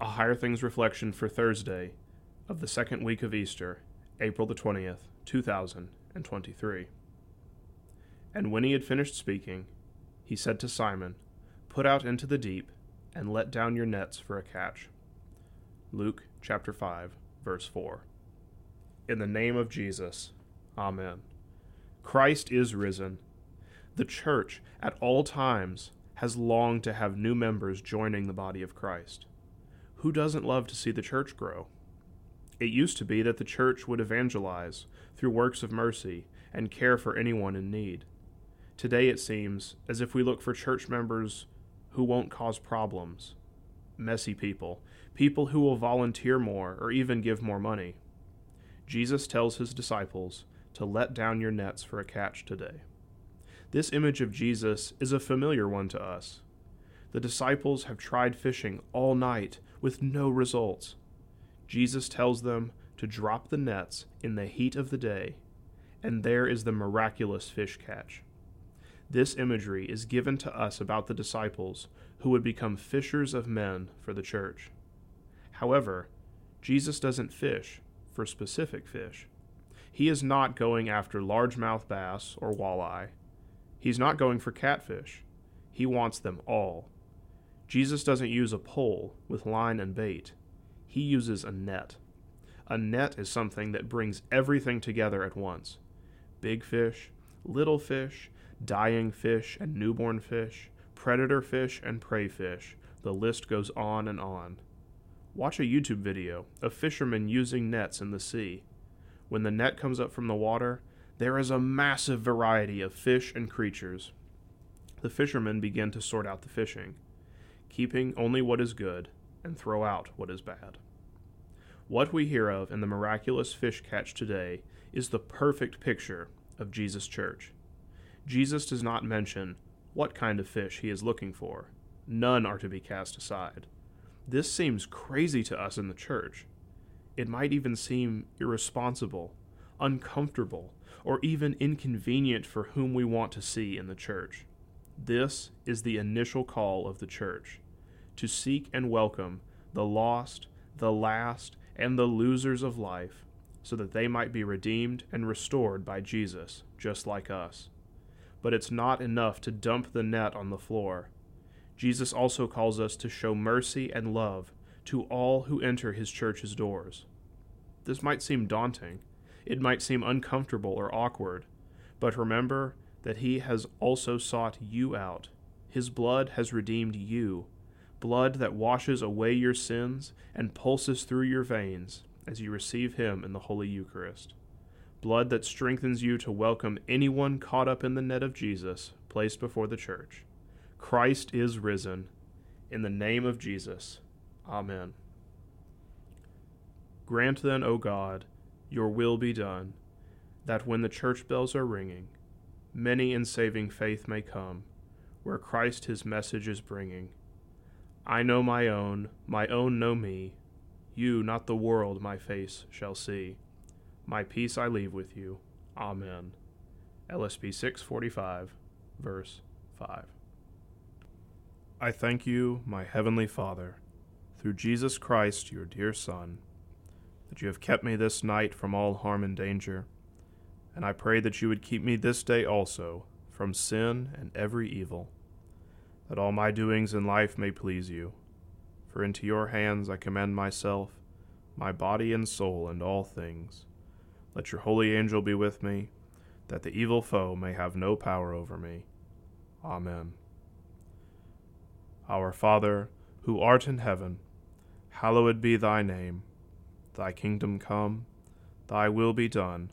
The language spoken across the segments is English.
A Higher Things reflection for Thursday of the second week of Easter, April the 20th, 2023. And when he had finished speaking, he said to Simon, Put out into the deep and let down your nets for a catch. Luke chapter 5, verse 4. In the name of Jesus, Amen. Christ is risen. The church, at all times, has longed to have new members joining the body of Christ. Who doesn't love to see the church grow? It used to be that the church would evangelize through works of mercy and care for anyone in need. Today it seems as if we look for church members who won't cause problems, messy people, people who will volunteer more or even give more money. Jesus tells his disciples to let down your nets for a catch today. This image of Jesus is a familiar one to us. The disciples have tried fishing all night with no results. Jesus tells them to drop the nets in the heat of the day, and there is the miraculous fish catch. This imagery is given to us about the disciples who would become fishers of men for the church. However, Jesus doesn't fish for specific fish. He is not going after largemouth bass or walleye. He's not going for catfish. He wants them all. Jesus doesn't use a pole with line and bait, he uses a net. A net is something that brings everything together at once big fish, little fish, dying fish and newborn fish, predator fish and prey fish. The list goes on and on. Watch a YouTube video of fishermen using nets in the sea. When the net comes up from the water, there is a massive variety of fish and creatures. The fishermen begin to sort out the fishing keeping only what is good, and throw out what is bad. What we hear of in the miraculous fish catch today is the perfect picture of Jesus' church. Jesus does not mention what kind of fish he is looking for. None are to be cast aside. This seems crazy to us in the church. It might even seem irresponsible, uncomfortable, or even inconvenient for whom we want to see in the church. This is the initial call of the church to seek and welcome the lost, the last, and the losers of life, so that they might be redeemed and restored by Jesus, just like us. But it's not enough to dump the net on the floor. Jesus also calls us to show mercy and love to all who enter his church's doors. This might seem daunting, it might seem uncomfortable or awkward, but remember that he has also sought you out. His blood has redeemed you, blood that washes away your sins and pulses through your veins as you receive him in the Holy Eucharist. Blood that strengthens you to welcome anyone caught up in the net of Jesus placed before the church. Christ is risen. In the name of Jesus. Amen. Grant then, O God, your will be done, that when the church bells are ringing, many in saving faith may come, where Christ his message is bringing. I know my own, my own know me. You, not the world, my face shall see. My peace I leave with you. Amen. LSB 645, verse 5. I thank you, my heavenly Father, through Jesus Christ, your dear Son, that you have kept me this night from all harm and danger and I pray that you would keep me this day also from sin and every evil, that all my doings in life may please you. For into your hands I commend myself, my body and soul, and all things. Let your holy angel be with me, that the evil foe may have no power over me. Amen. Our Father, who art in heaven, hallowed be thy name. Thy kingdom come, thy will be done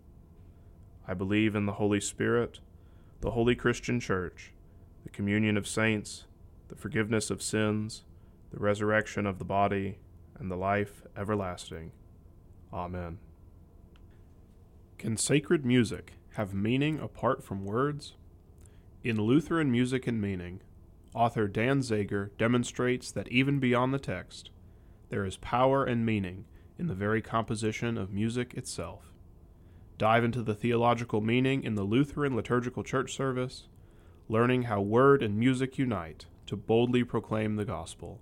I believe in the Holy Spirit, the holy Christian Church, the communion of saints, the forgiveness of sins, the resurrection of the body, and the life everlasting. Amen. Can sacred music have meaning apart from words? In Lutheran Music and Meaning, author Dan Zager demonstrates that even beyond the text, there is power and meaning in the very composition of music itself. Dive into the theological meaning in the Lutheran liturgical church service, learning how word and music unite to boldly proclaim the gospel.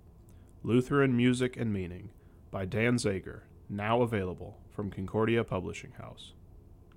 Lutheran Music and Meaning by Dan Zager, now available from Concordia Publishing House.